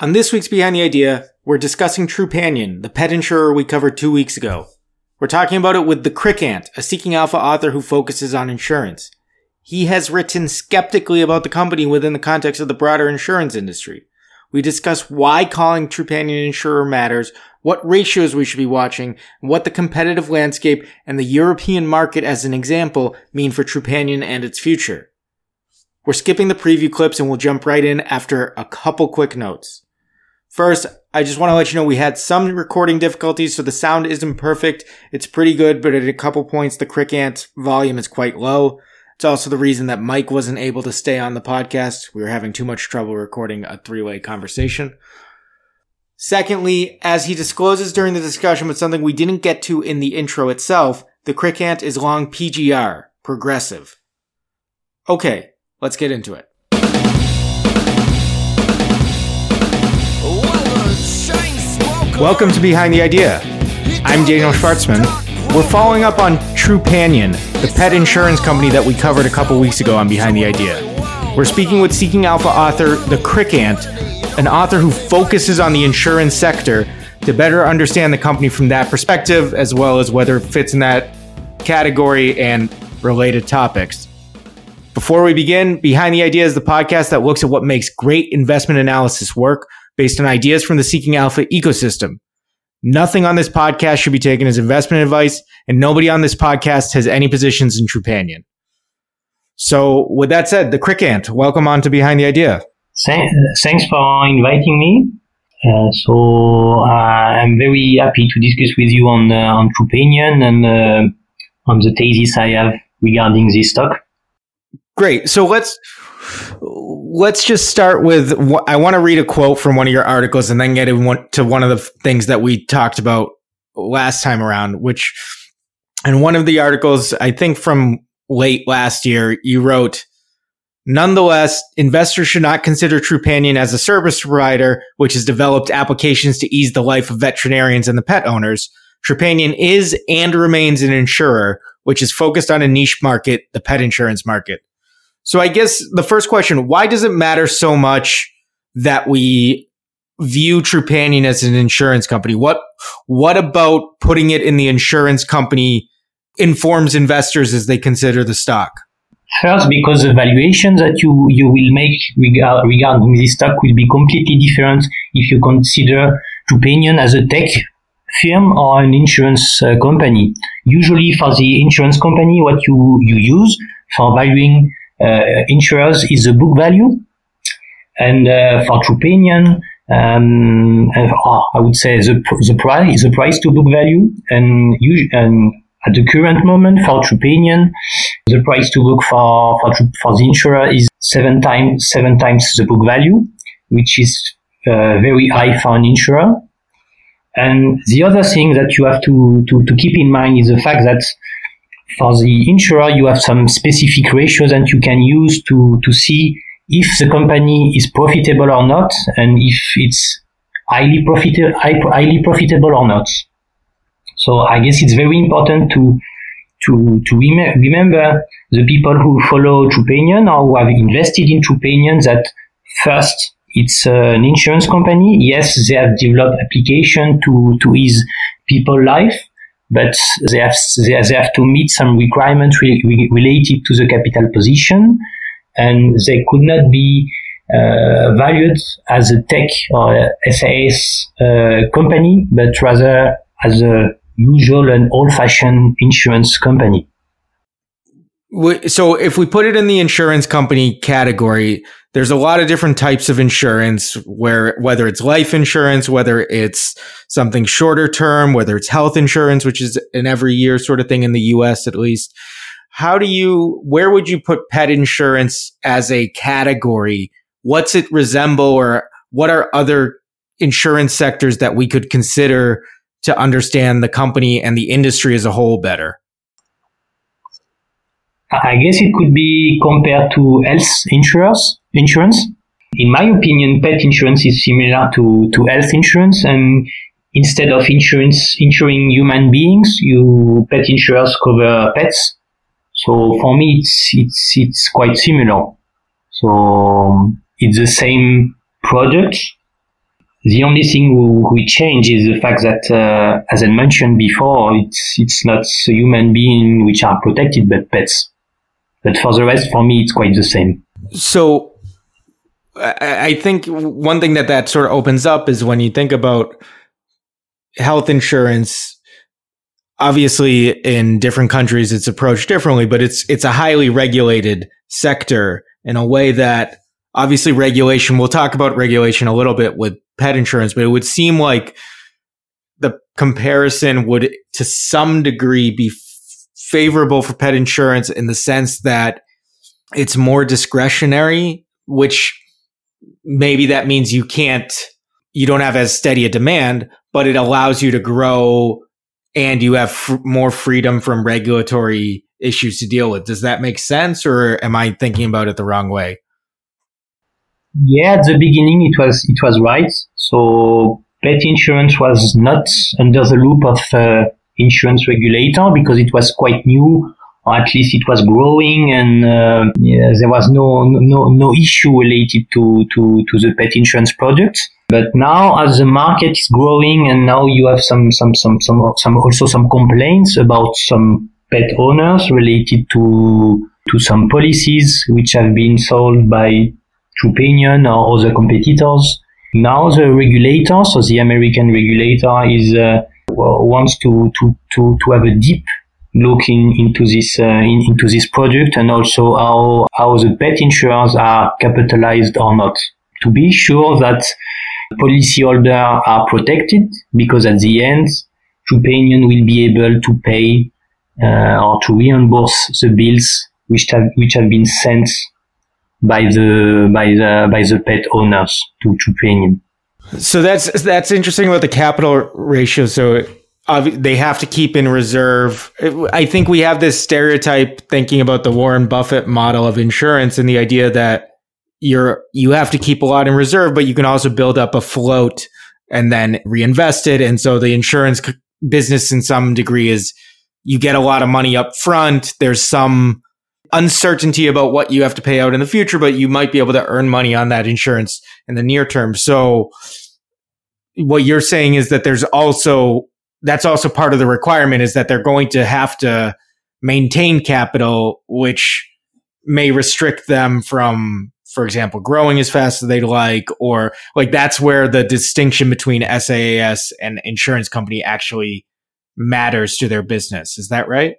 On this week's Behind the Idea, we're discussing Trupanion, the pet insurer we covered two weeks ago. We're talking about it with the CrickAnt, a Seeking Alpha author who focuses on insurance. He has written skeptically about the company within the context of the broader insurance industry. We discuss why calling Trupanion insurer matters, what ratios we should be watching, and what the competitive landscape and the European market as an example mean for Trupanion and its future. We're skipping the preview clips and we'll jump right in after a couple quick notes. First, I just want to let you know we had some recording difficulties, so the sound isn't perfect. It's pretty good, but at a couple points, the CrickAnt volume is quite low. It's also the reason that Mike wasn't able to stay on the podcast. We were having too much trouble recording a three way conversation. Secondly, as he discloses during the discussion, but something we didn't get to in the intro itself, the CrickAnt is long PGR, progressive. Okay, let's get into it. Welcome to Behind the Idea. I'm Daniel Schwartzman. We're following up on Trupanion, the pet insurance company that we covered a couple weeks ago on Behind the Idea. We're speaking with Seeking Alpha author The CrickAnt, an author who focuses on the insurance sector to better understand the company from that perspective, as well as whether it fits in that category and related topics. Before we begin, Behind the Idea is the podcast that looks at what makes great investment analysis work based on ideas from the Seeking Alpha ecosystem. Nothing on this podcast should be taken as investment advice, and nobody on this podcast has any positions in Trupanion. So, with that said, the CrickAnt, welcome on to Behind the Idea. Thanks for inviting me. Uh, so, uh, I'm very happy to discuss with you on uh, on Trupanion and uh, on the thesis I have regarding this stock. Great. So let's let's just start with I want to read a quote from one of your articles and then get into one of the things that we talked about last time around, which, and one of the articles, I think from late last year, you wrote, Nonetheless, investors should not consider Trupanion as a service provider, which has developed applications to ease the life of veterinarians and the pet owners. Trupanion is and remains an insurer, which is focused on a niche market, the pet insurance market. So I guess the first question, why does it matter so much that we view Trupanion as an insurance company? What what about putting it in the insurance company informs investors as they consider the stock? First, because the valuation that you, you will make regard, regarding this stock will be completely different if you consider Trupanion as a tech firm or an insurance uh, company. Usually for the insurance company, what you, you use for valuing insurers is the book value. And uh, for Trupanion, um, uh, I would say the, the price, the price to book value, and, and at the current moment for Trupanion, the price to book for, for, for the insurer is seven times, seven times the book value, which is uh, very high for an insurer. And the other thing that you have to, to, to keep in mind is the fact that for the insurer, you have some specific ratios that you can use to, to see if the company is profitable or not, and if it's highly, profit- highly profitable or not. So I guess it's very important to to to rem- remember the people who follow Trupanion or who have invested in Trupanion that first it's uh, an insurance company. Yes, they have developed application to to ease people life, but they have, they, have to meet some requirements re, re, related to the capital position, and they could not be uh, valued as a tech or SaaS uh, company, but rather as a usual and old-fashioned insurance company. So if we put it in the insurance company category, there's a lot of different types of insurance where whether it's life insurance, whether it's something shorter term, whether it's health insurance, which is an every year sort of thing in the US at least. How do you where would you put pet insurance as a category? What's it resemble or what are other insurance sectors that we could consider to understand the company and the industry as a whole better? I guess it could be compared to health insurers, insurance. In my opinion, pet insurance is similar to, to health insurance and instead of insurance insuring human beings, you pet insurers cover pets. So for me, it's, it's, it's quite similar. So it's the same product, The only thing we change is the fact that, uh, as I mentioned before, it's it's not human beings which are protected, but pets. But for the rest, for me, it's quite the same. So, I think one thing that that sort of opens up is when you think about health insurance. Obviously, in different countries, it's approached differently, but it's it's a highly regulated sector in a way that obviously regulation. We'll talk about regulation a little bit with pet insurance, but it would seem like the comparison would, to some degree, be favorable for pet insurance in the sense that it's more discretionary, which maybe that means you can't, you don't have as steady a demand, but it allows you to grow and you have f- more freedom from regulatory issues to deal with. Does that make sense or am I thinking about it the wrong way? Yeah, at the beginning it was it was right. So pet insurance was not under the loop of uh, insurance regulator because it was quite new, or at least it was growing, and uh, yeah, there was no no no issue related to to to the pet insurance products. But now, as the market is growing, and now you have some some some some some also some complaints about some pet owners related to to some policies which have been sold by Trupanion or other competitors. Now the regulator, so the American regulator, is uh, wants to, to to to have a deep look in, into this uh, in, into this product and also how how the pet insurers are capitalized or not to be sure that policyholders are protected because at the end Trupanion will be able to pay uh, or to reimburse the bills which have which have been sent by the by the by the pet owners to to Trupanion. So that's that's interesting about the capital ratio. So uh, they have to keep in reserve. I think we have this stereotype thinking about the Warren Buffett model of insurance and the idea that you're you have to keep a lot in reserve, but you can also build up a float and then reinvest it. And so the insurance business, in some degree, is you get a lot of money up front. There's some uncertainty about what you have to pay out in the future, but you might be able to earn money on that insurance in the near term. So what you're saying is that there's also that's also part of the requirement is that they're going to have to maintain capital, which may restrict them from, for example, growing as fast as they'd like, or like that's where the distinction between SaaS and insurance company actually matters to their business. Is that right?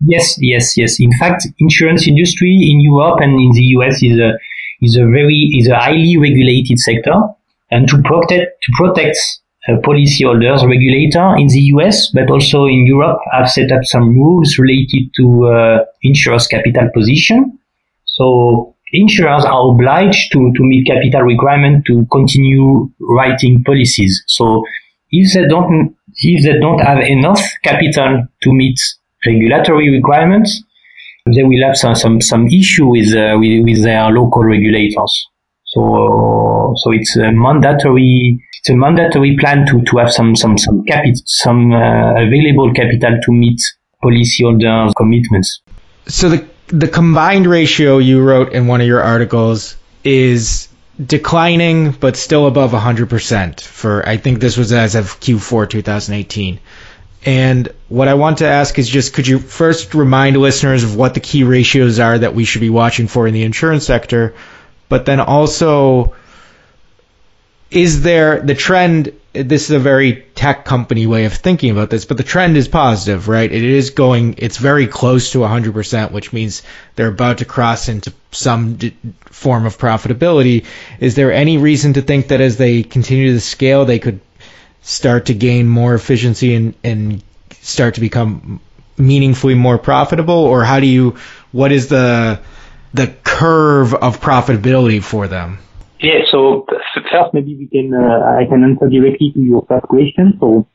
Yes, yes, yes. In fact, insurance industry in Europe and in the US is a is a very is a highly regulated sector, and to protect to protect uh, policyholders, regulator in the US, but also in Europe, have set up some rules related to uh, insurers' capital position. So insurers are obliged to, to meet capital requirement to continue writing policies. So if they don't if they don't have enough capital to meet regulatory requirements, they will have some some, some issue with, uh, with with their local regulators. So so it's a mandatory it's a mandatory plan to, to have some some some capital some uh, available capital to meet policyholder commitments. So the the combined ratio you wrote in one of your articles is declining but still above 100% for I think this was as of Q4 2018. And what I want to ask is just could you first remind listeners of what the key ratios are that we should be watching for in the insurance sector, but then also is there the trend this is a very tech company way of thinking about this, but the trend is positive, right? It is going, it's very close to 100%, which means they're about to cross into some d- form of profitability. Is there any reason to think that as they continue to scale, they could start to gain more efficiency and, and start to become meaningfully more profitable? Or how do you what is the the curve of profitability for them? Yeah so first maybe we can uh, i can answer directly to your first question. So,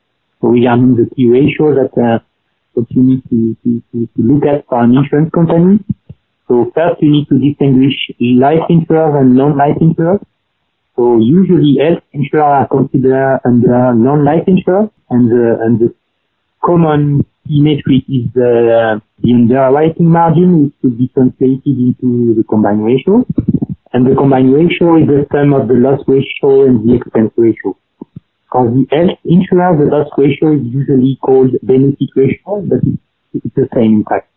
regarding the key ratio that uh, that you need to, to, to, to look at for an insurance company so first you need to distinguish life insurers and non-life insurers so usually health insurers are considered under non-life insurers and the, and the common metric is the, the underwriting margin which could be translated into the combined ratio. And the combined ratio is the sum of the loss ratio and the expense ratio. For the health insurance, the loss ratio is usually called benefit ratio, but it's the same in fact.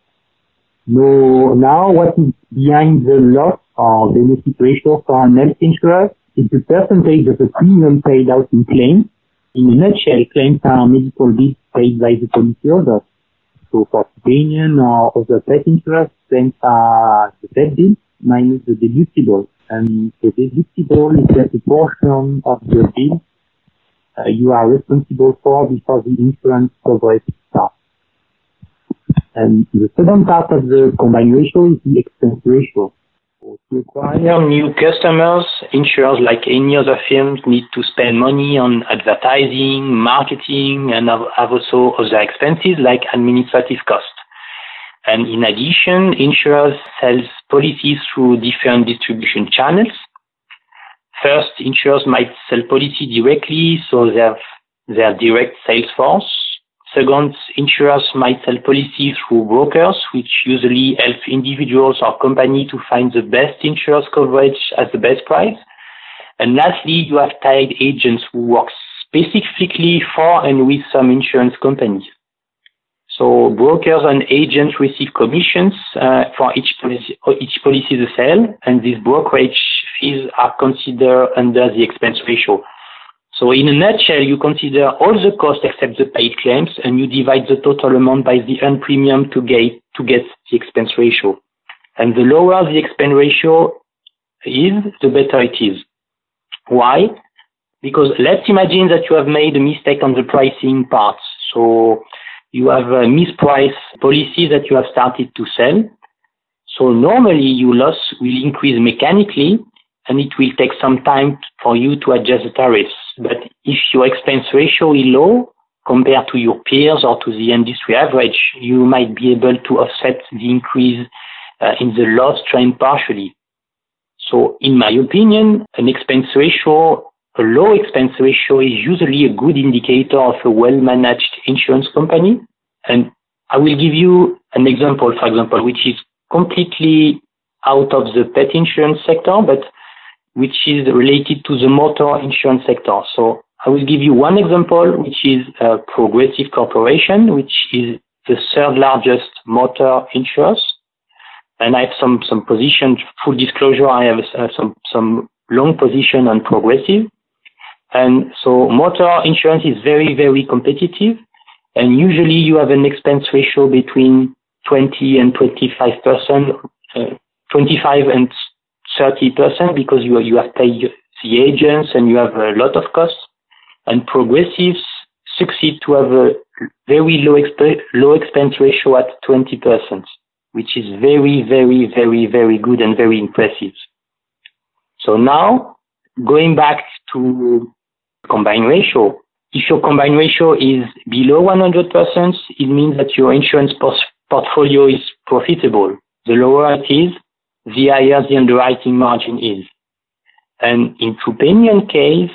No, now what is behind the loss or benefit ratio for an health insurer is the percentage of the premium paid out in claims. In a nutshell, claims are medical bills paid by the policyholder. So for Trupanion or other pet insurance, claims are the pet bill minus the deductible. And the deductible is the portion of the bill uh, you are responsible for before the insurance coverage starts. And the second part of the combined ratio is the expense ratio. Acquire new customers, insurers like any other firms need to spend money on advertising, marketing, and have also other expenses like administrative costs. And in addition, insurers sell policies through different distribution channels. First, insurers might sell policy directly, so they have their direct sales force. Second, insurers might sell policies through brokers, which usually help individuals or companies to find the best insurance coverage at the best price. And lastly, you have tied agents who work specifically for and with some insurance companies. So brokers and agents receive commissions uh, for each policy, each policy they sell, and these brokerage fees are considered under the expense ratio. So in a nutshell, you consider all the costs except the paid claims, and you divide the total amount by the earned premium to get to get the expense ratio. And the lower the expense ratio is, the better it is. Why? Because let's imagine that you have made a mistake on the pricing part. So you have a mispriced policy that you have started to sell. So normally your loss will increase mechanically and it will take some time for you to adjust the tariffs. But if your expense ratio is low compared to your peers or to the industry average, you might be able to offset the increase uh, in the loss trend partially. So in my opinion, an expense ratio, a low expense ratio is usually a good indicator of a well-managed insurance company. And I will give you an example, for example, which is completely out of the pet insurance sector, but which is related to the motor insurance sector. So I will give you one example, which is Progressive Corporation, which is the third largest motor insurance. And I have some, some position, full disclosure, I have uh, some, some long position on Progressive. And so motor insurance is very, very competitive. And usually you have an expense ratio between 20 and 25 percent, uh, 25 and 30% because you, you have paid the agents and you have a lot of costs. And progressives succeed to have a very low, exp- low expense ratio at 20%, which is very, very, very, very good and very impressive. So now, going back to combined ratio, if your combined ratio is below 100%, it means that your insurance portfolio is profitable. The lower it is, the higher the underwriting margin is. And in Trupanion case,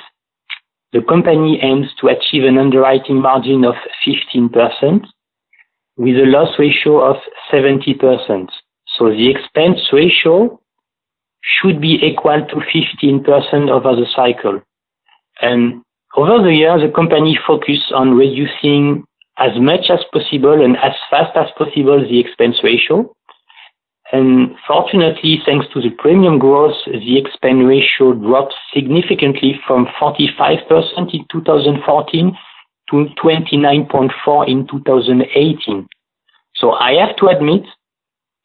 the company aims to achieve an underwriting margin of 15% with a loss ratio of 70%. So the expense ratio should be equal to 15% over the cycle. And over the years, the company focused on reducing as much as possible and as fast as possible the expense ratio fortunately, thanks to the premium growth, the expense ratio dropped significantly from 45% in 2014 to 29.4 in 2018. So I have to admit,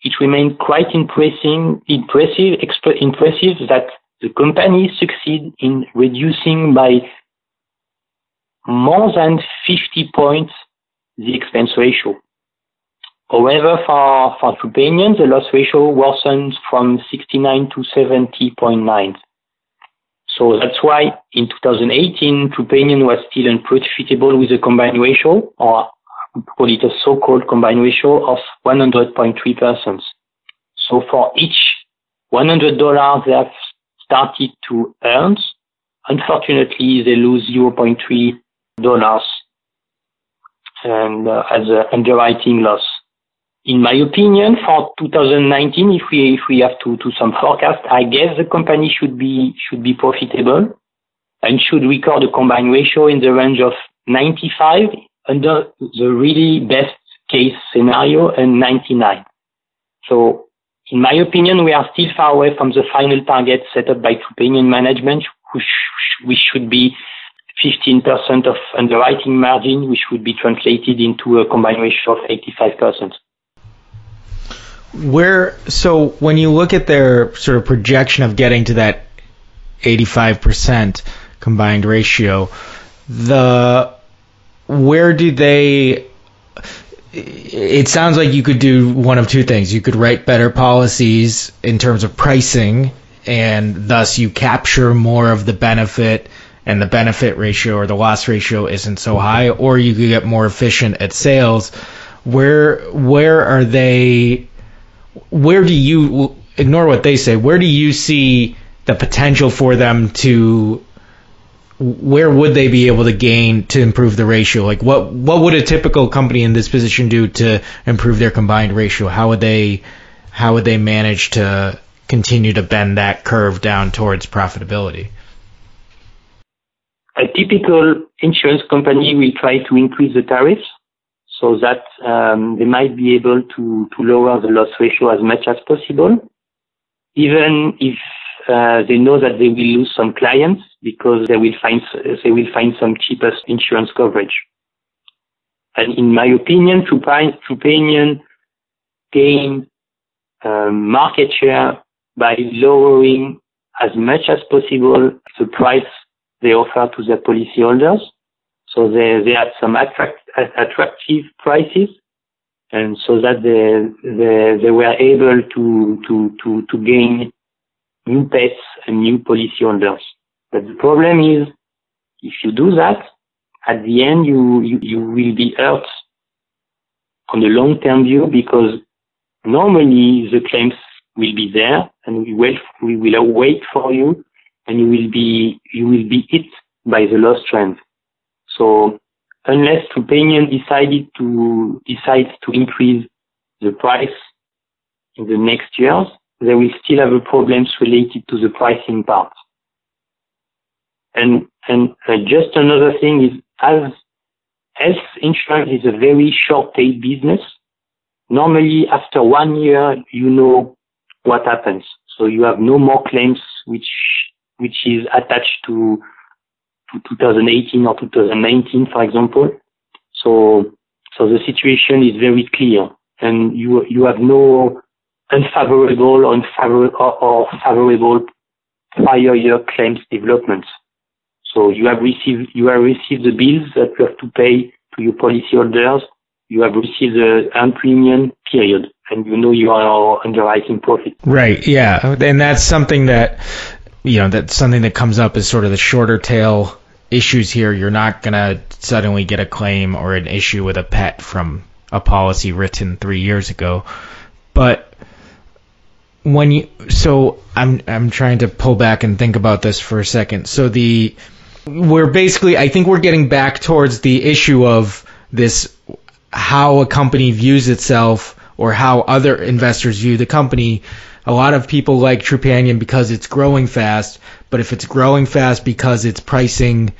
it remained quite impressive that the company succeed in reducing by more than 50 points the expense ratio. However, for, for Trupanion, the loss ratio worsens from 69 to 70.9. So that's why in 2018, Trupanion was still unprofitable with a combined ratio, or call it a so-called combined ratio of 100.3%. So for each $100 they have started to earn, unfortunately they lose $0.3 and uh, as an underwriting loss in my opinion, for 2019, if we if we have to do some forecast, I guess the company should be should be profitable and should record a combined ratio in the range of 95 under the really best case scenario and 99. So, in my opinion, we are still far away from the final target set up by Trupanion management, which we should be 15% of underwriting margin, which would be translated into a combined ratio of 85% where so when you look at their sort of projection of getting to that 85% combined ratio the where do they it sounds like you could do one of two things. You could write better policies in terms of pricing and thus you capture more of the benefit and the benefit ratio or the loss ratio isn't so high or you could get more efficient at sales. Where where are they where do you ignore what they say? Where do you see the potential for them to? Where would they be able to gain to improve the ratio? Like what what would a typical company in this position do to improve their combined ratio? How would they how would they manage to continue to bend that curve down towards profitability? A typical insurance company will try to increase the tariffs so that um, they might be able to, to lower the loss ratio as much as possible, even if uh, they know that they will lose some clients because they will find they will find some cheapest insurance coverage. And in my opinion, Trupanion gain um, market share by lowering as much as possible the price they offer to their policyholders so they, they had some attract, attractive prices and so that they, they, they were able to, to, to, to gain new pets and new policyholders. But the problem is if you do that, at the end you, you, you will be hurt on the long term view because normally the claims will be there and we will, we will wait for you and you will be, you will be hit by the loss trend. So unless Trupanion decided to decide to increase the price in the next years, they will still have problems related to the pricing part. And and uh, just another thing is as health insurance is a very short tail business. Normally after one year you know what happens. So you have no more claims which which is attached to 2018 or 2019, for example. So, so the situation is very clear, and you you have no unfavorable or, unfavorable or, or favorable prior year claims developments. So you have received you have received the bills that you have to pay to your policyholders. You have received the earned premium period, and you know you are underwriting profit. Right. Yeah, and that's something that you know that's something that comes up is sort of the shorter tail issues here. You're not gonna suddenly get a claim or an issue with a pet from a policy written three years ago, but when you so I'm I'm trying to pull back and think about this for a second. So the we're basically I think we're getting back towards the issue of this how a company views itself or how other investors view the company a lot of people like Trupanion because it's growing fast, but if it's growing fast because it's pricing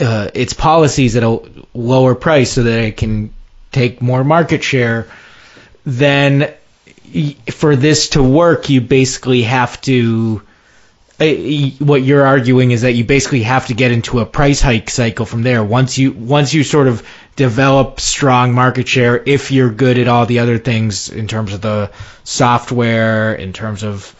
uh, its policies at a lower price so that it can take more market share, then for this to work, you basically have to. Uh, what you're arguing is that you basically have to get into a price hike cycle from there. Once you once you sort of develop strong market share if you're good at all the other things in terms of the software, in terms of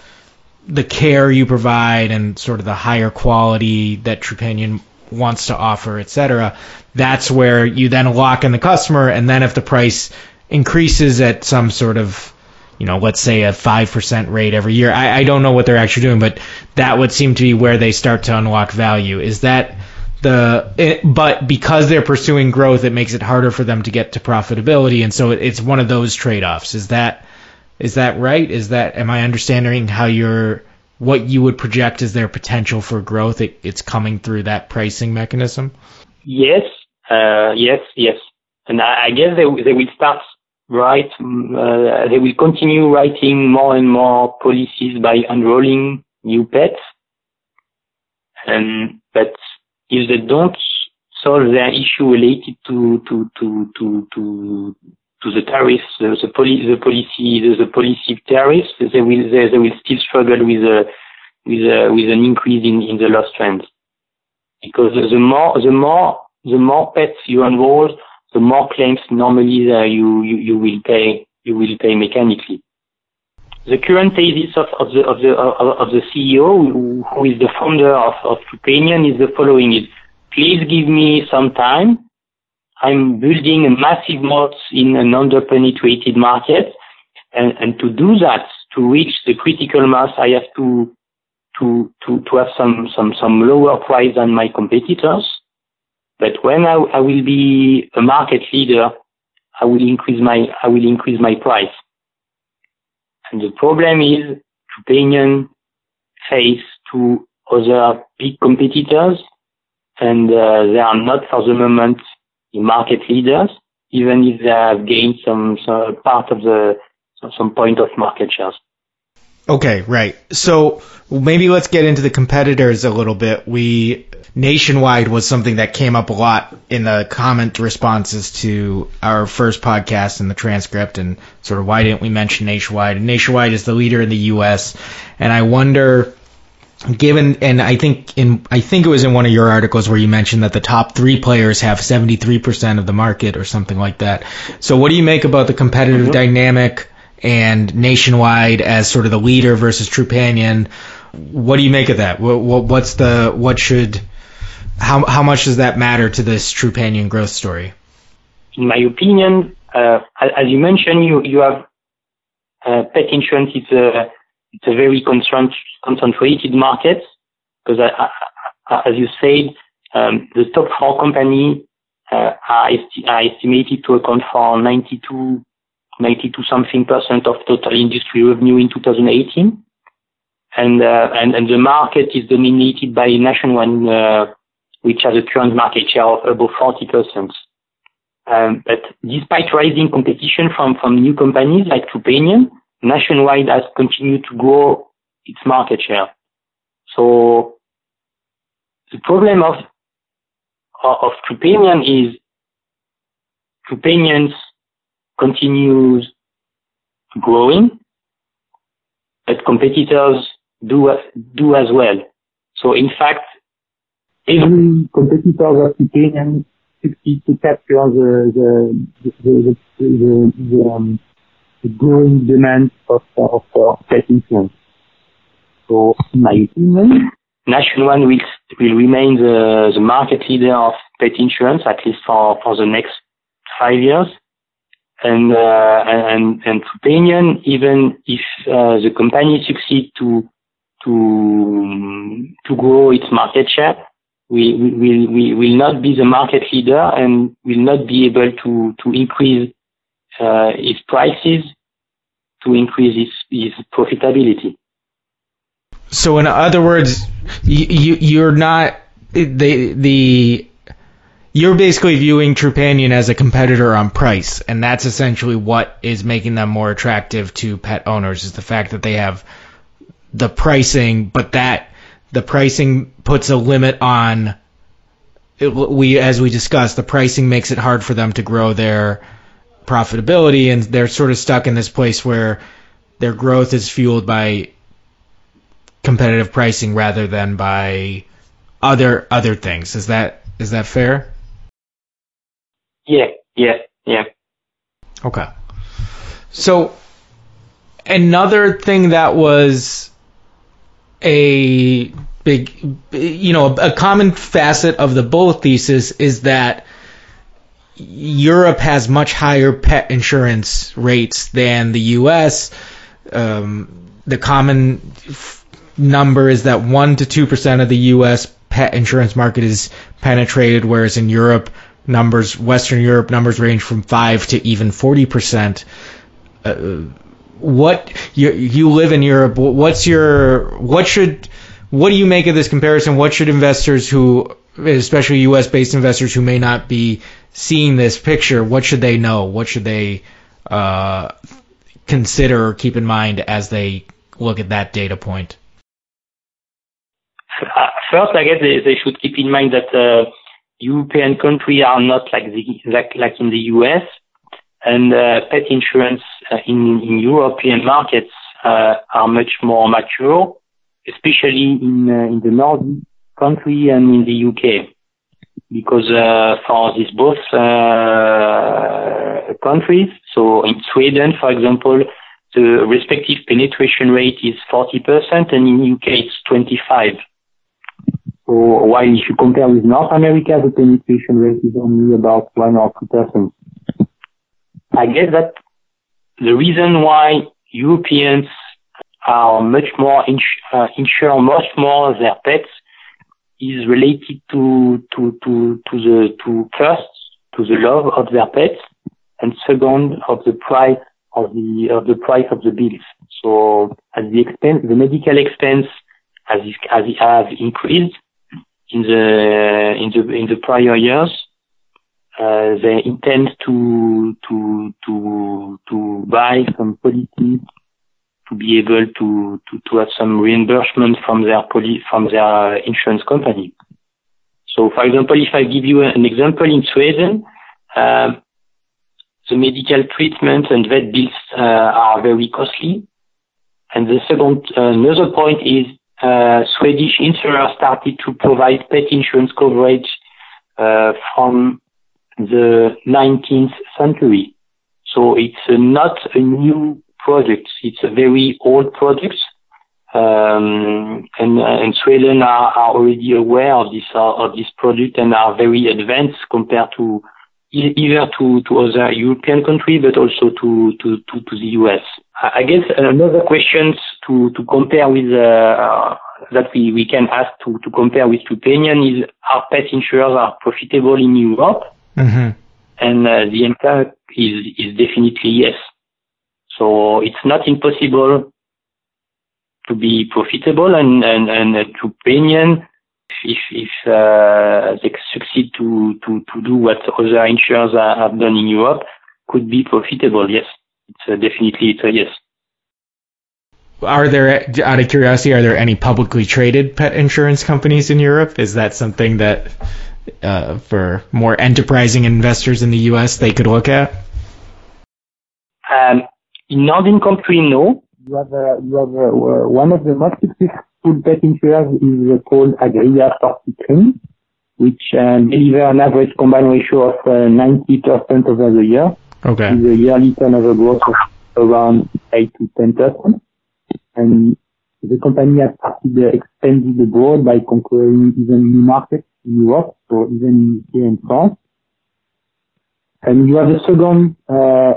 the care you provide, and sort of the higher quality that Trupanion wants to offer, etc. That's where you then lock in the customer, and then if the price increases at some sort of you know, let's say a 5% rate every year. I, I don't know what they're actually doing, but that would seem to be where they start to unlock value. Is that the it, but because they're pursuing growth, it makes it harder for them to get to profitability, and so it, it's one of those trade-offs. Is that is that right? Is that am I understanding how you're what you would project as their potential for growth? It, it's coming through that pricing mechanism. Yes, uh, yes, yes, and I, I guess they they will start write, mm, uh, they will continue writing more and more policies by enrolling new pets. And, but if they don't solve their issue related to, to, to, to, to, to the tariffs, the, the, poli- the policy, the, the policy tariffs, they will, they, they will still struggle with a, with a, with an increase in, in the loss trends. Because the more, the more, the more pets you enroll, the more claims normally uh, you, you, you will pay, you will pay mechanically. The current thesis of, of the, of the, of, the CEO, who, who is the founder of, of Trupanion is the following is, please give me some time. I'm building a massive moat in an underpenetrated market. And, and to do that, to reach the critical mass, I have to, to, to, to have some, some, some lower price than my competitors. But when I, I will be a market leader, I will increase my, I will increase my price. And the problem is Trupanion face to other big competitors and uh, they are not for the moment the market leaders, even if they have gained some, some part of the, some point of market shares. Okay, right. So maybe let's get into the competitors a little bit. We Nationwide was something that came up a lot in the comment responses to our first podcast and the transcript and sort of why didn't we mention Nationwide? And Nationwide is the leader in the US and I wonder given and I think in I think it was in one of your articles where you mentioned that the top 3 players have 73% of the market or something like that. So what do you make about the competitive mm-hmm. dynamic and Nationwide as sort of the leader versus Trupanion. What do you make of that? What, what, what's the what should how how much does that matter to this Trupanion growth story? In my opinion, uh, as you mentioned, you you have uh, pet insurance. It's a it's a very concentrated market because, uh, uh, as you said, um, the top four companies uh, are, esti- are estimated to account for 92 92 something percent of total industry revenue in 2018. And, uh, and, and the market is dominated by Nationwide, uh, which has a current market share of above 40%. Um, but despite rising competition from, from new companies like Trupanion, Nationwide has continued to grow its market share. So the problem of, of Trupanion is Trupanion's continues growing, but competitors do do as well. So in fact, every competitor of Trupanion succeeds to capture the the the the, the, the, um, growing demand of of, of pet insurance. So in my opinion, Nationwide will will remain the the market leader of pet insurance at least for for the next five years and uh, and and Trupanion, even if uh, the company succeed to to to grow its market share, we will we will not be the market leader and will not be able to to increase uh, its prices to increase its, its profitability. So, in other words, you, you you're not the the you're basically viewing Trupanion as a competitor on price, and that's essentially what is making them more attractive to pet owners is the fact that they have the pricing, but that the pricing puts a limit on it, we as we discussed, the pricing makes it hard for them to grow their profitability and they're sort of stuck in this place where their growth is fueled by competitive pricing rather than by other other things. Is that is that fair? Yeah, yeah, yeah. Okay. So another thing that was a big, you know, a common facet of the bull thesis is that Europe has much higher pet insurance rates than the U.S. Um, the common f- number is that one to two percent of the U.S. pet insurance market is penetrated, whereas in Europe numbers, Western Europe numbers range from five to even forty percent. Uh, what you you live in Europe? What's your what should what do you make of this comparison? What should investors who, especially U.S. based investors who may not be seeing this picture, what should they know? What should they uh, consider or keep in mind as they look at that data point? Uh, first, I guess they, they should keep in mind that uh, European countries are not like the like like in the US, and uh, pet insurance uh, in in European markets uh, are much more mature, especially in uh, in the Nordic country and in the UK, because for these both countries, so in Sweden, for example, the respective penetration rate is 40%, and in UK it's 25. So why you compare with North America, the penetration rate is only about 1 or 2%. I guess that the reason why Europeans are much more ins- uh, insure much more their pets is related to to to to the to first to the love of their pets and second of the price of the of the price of the bills. So as the expense the medical expense has has has increased, in the in the in the prior years. Uh, they intend to to to to buy some policy to be able to to, to have some reimbursement from their poli- from their insurance company. So, for example, if I give you an example in Sweden, uh, the medical treatment and vet bills uh, are very costly. And the second, uh, another point is uh, Swedish insurer started to provide pet insurance coverage uh, from the 19th century. So it's uh, not a new project. It's a very old project. Um, and, uh, and Sweden are, are already aware of this of this product and are very advanced compared to either to, to other European countries, but also to, to, to, to the US. I guess another question to, to compare with, uh, that we, we can ask to, to compare with Trupanion is are pet insurers are profitable in Europe? Mm-hmm. And uh, the answer is, is definitely yes. So it's not impossible to be profitable and, and, and uh, Trupanion if if uh, they succeed to, to, to do what other insurers have done in Europe, could be profitable. Yes, it's uh, definitely it's a yes. Are there, out of curiosity, are there any publicly traded pet insurance companies in Europe? Is that something that, uh, for more enterprising investors in the U.S., they could look at? Um, in northern country, no. You have, uh, you have uh, one of the most successful pet insurance is called Agria 43, which uh, deliver an average combined ratio of uh, 90% over the year. Okay. With a yearly turnover growth of around 8 to 10%. And the company has started expanding abroad by conquering even new markets in Europe, so even here in France. And you have a second uh,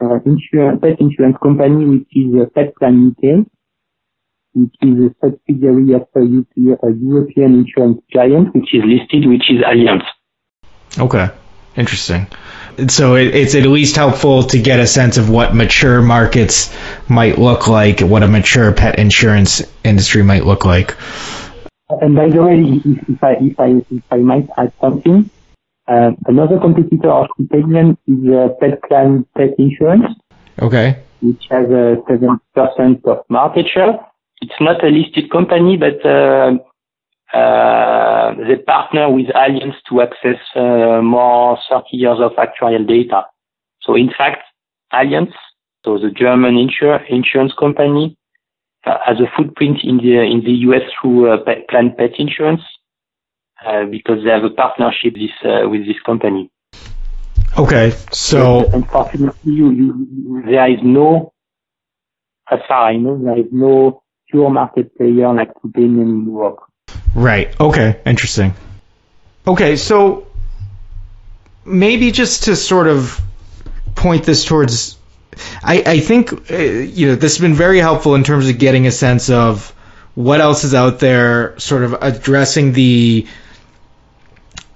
uh, insurance, pet insurance company, which is uh, Petplan UK, which is a subsidiary of a European insurance giant, which is listed, which is Allianz. Okay, interesting. So it, it's at least helpful to get a sense of what mature markets might look like, what a mature pet insurance industry might look like. And by the way, if, I if I if I might add something, uh, another competitor of Trupanion is uh, Petplan Pet Insurance. Okay. Which has a seven percent of market share it's not a listed company, but uh, uh, they partner with Allianz to access uh, more 30 years of actuarial data. So in fact, Allianz, so the German insur- insurance company, uh, has a footprint in the in the US through uh, pet, Plan Pet Insurance uh, because they have a partnership this, uh, with this company. Okay, so but unfortunately, you, you, there is no, as far I know, there is no pure market player like Trupanion in Europe. Right. Okay. Interesting. Okay. So maybe just to sort of point this towards, I, I think, uh, you know, this has been very helpful in terms of getting a sense of what else is out there, sort of addressing the,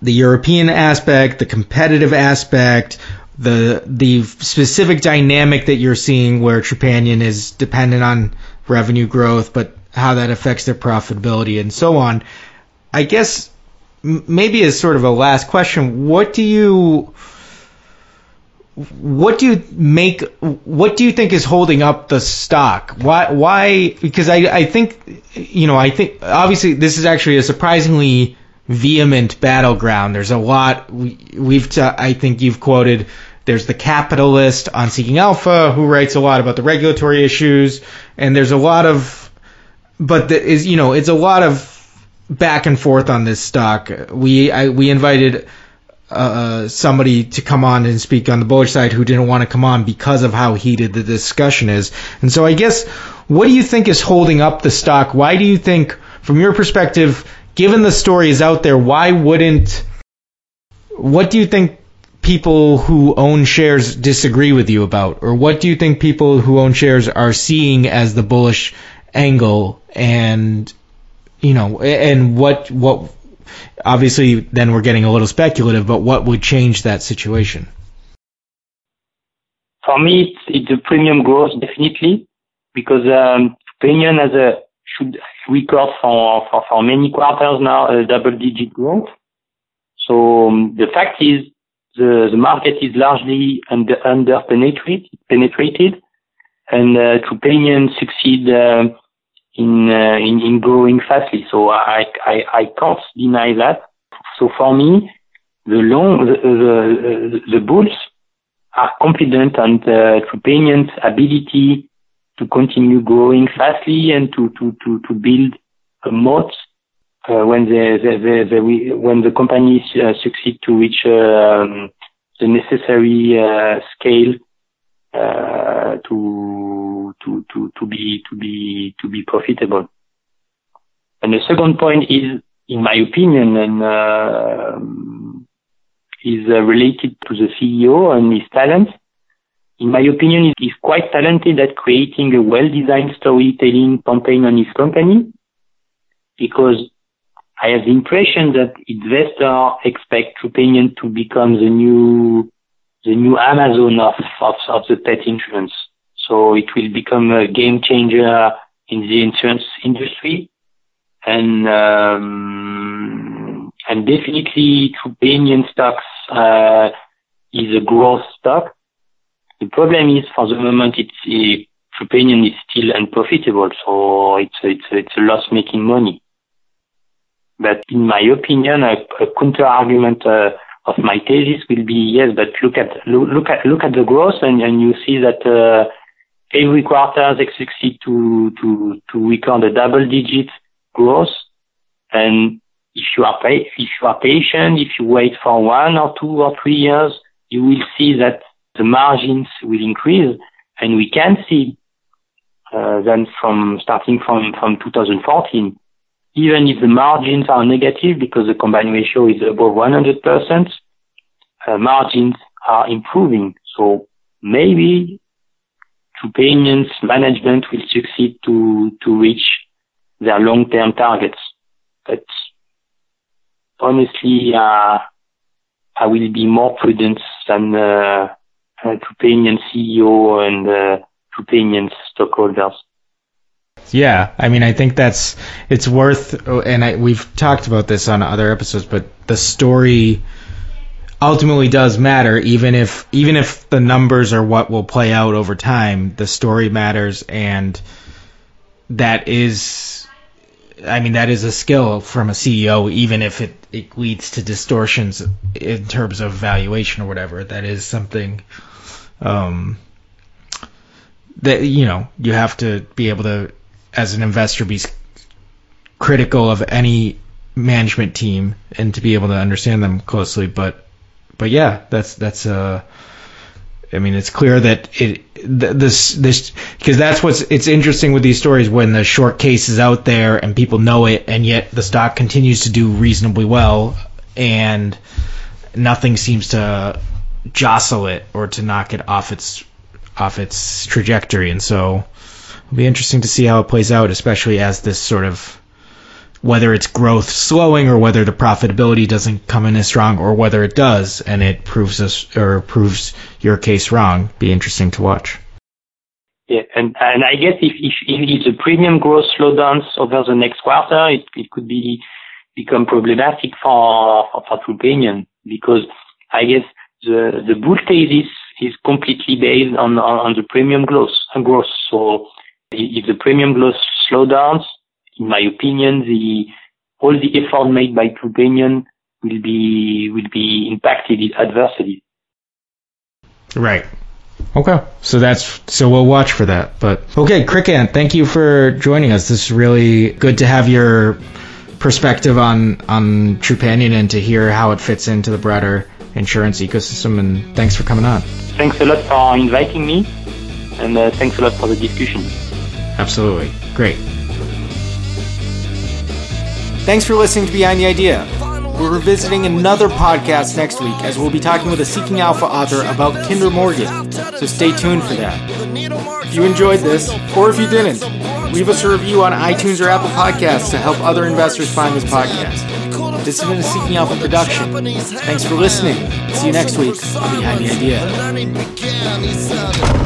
the European aspect, the competitive aspect, the the specific dynamic that you're seeing where Trupanion is dependent on revenue growth, but how that affects their profitability and so on. I guess maybe as sort of a last question, what do you what do you make? What do you think is holding up the stock? Why? Why? Because I, I think, you know, I think obviously this is actually a surprisingly vehement battleground. There's a lot. We, we've. T- I think you've quoted. There's the capitalist on Seeking Alpha who writes a lot about the regulatory issues, and there's a lot of, but the, is you know, it's a lot of back and forth on this stock. We I, we invited uh, somebody to come on and speak on the bullish side who didn't want to come on because of how heated the discussion is. And so I guess what do you think is holding up the stock? Why do you think, from your perspective, given the story is out there, why wouldn't what do you think people who own shares disagree with you about? Or what do you think people who own shares are seeing as the bullish angle and you know and what what obviously then we're getting a little speculative, but what would change that situation? For me, it's, a premium growth definitely because um, has a should record for, for, for many quarters now a double digit growth. So um, the fact is the, the market is largely under, under penetrated, penetrated and uh, Trupanion succeed uh, in, uh, in, in growing fastly. So I, I, I can't deny that. So for me, the long, the, the, the bulls are confident on the Trupanion's ability to continue growing fastly and to, to, to, to build a moat uh, when the, they, they, they, when the companies uh, succeed to reach um, the necessary uh, scale uh, to to to to be to be to be profitable. And the second point is, in my opinion, and uh, is uh, related to the CEO and his talent. In my opinion, he's quite talented at creating a well-designed storytelling campaign on his company because I have the impression that investors expect Trupanion to become the new the new Amazon of, of, of the pet insurance. So it will become a game changer in the insurance industry. And, um, and definitely Trupanion stocks, uh, is a growth stock. The problem is for the moment it's, uh, Trupanion is still unprofitable. So it's, it's, it's a loss making money. But in my opinion, a, a counter argument, uh, of my thesis will be yes, but look at look, at look at the growth and, and you see that uh, every quarter they succeed to to to record a double digit growth. And if you are pa- if you are patient, if you wait for one or two or three years, you will see that the margins will increase, and we can see uh, then from starting from from 2014 even if the margins are negative because the combined ratio is above 100%, uh, margins are improving. So maybe Trupanion's management will succeed to, to reach their long-term targets. But honestly, uh, I will be more prudent than uh, Trupanion CEO and uh, Trupanion stockholders. Yeah, I mean, I think that's it's worth, and I, we've talked about this on other episodes, but the story ultimately does matter, even if even if the numbers are what will play out over time. The story matters, and that is, I mean, that is a skill from a CEO, even if it, it leads to distortions in terms of valuation or whatever. That is something. Um, that you know you have to be able to as an investor be critical of any management team and to be able to understand them closely. But but yeah, that's that's uh I mean, it's clear that it this this because that's what's it's interesting with these stories when the short case is out there and people know it, and yet the stock continues to do reasonably well, and nothing seems to jostle it or to knock it off its off its trajectory, and so It'll be interesting to see how it plays out, especially as this sort of whether it's growth slowing or whether the profitability doesn't come in as strong or whether it does and it proves us or proves your case wrong. Be interesting to watch. Yeah, and and I guess if if, if the premium growth slowdowns over the next quarter, it, it could be become problematic for for, for Trupanion because I guess the the bull thesis is completely based on, on, on the premium growth. growth. So if the premium growth slow down, in my opinion, the all the effort made by Trupanion will be will be impacted adversely. Right. Okay. So that's so we'll watch for that. But okay, CrickAnt, thank you for joining us. This is really good to have your perspective on on Trupanion and to hear how it fits into the broader insurance ecosystem. And thanks for coming on. Thanks a lot for inviting me, and uh, thanks a lot for the discussion. Absolutely. Great. Thanks for listening to Behind the Idea. We're revisiting another podcast next week as we'll be talking with a Seeking Alpha author about Kinder Morgan. So stay tuned for that. If you enjoyed this, or if you didn't, leave us a review on iTunes or Apple Podcasts to help other investors find this podcast. This has been a Seeking Alpha production. Thanks for listening. See you next week on Behind the Idea.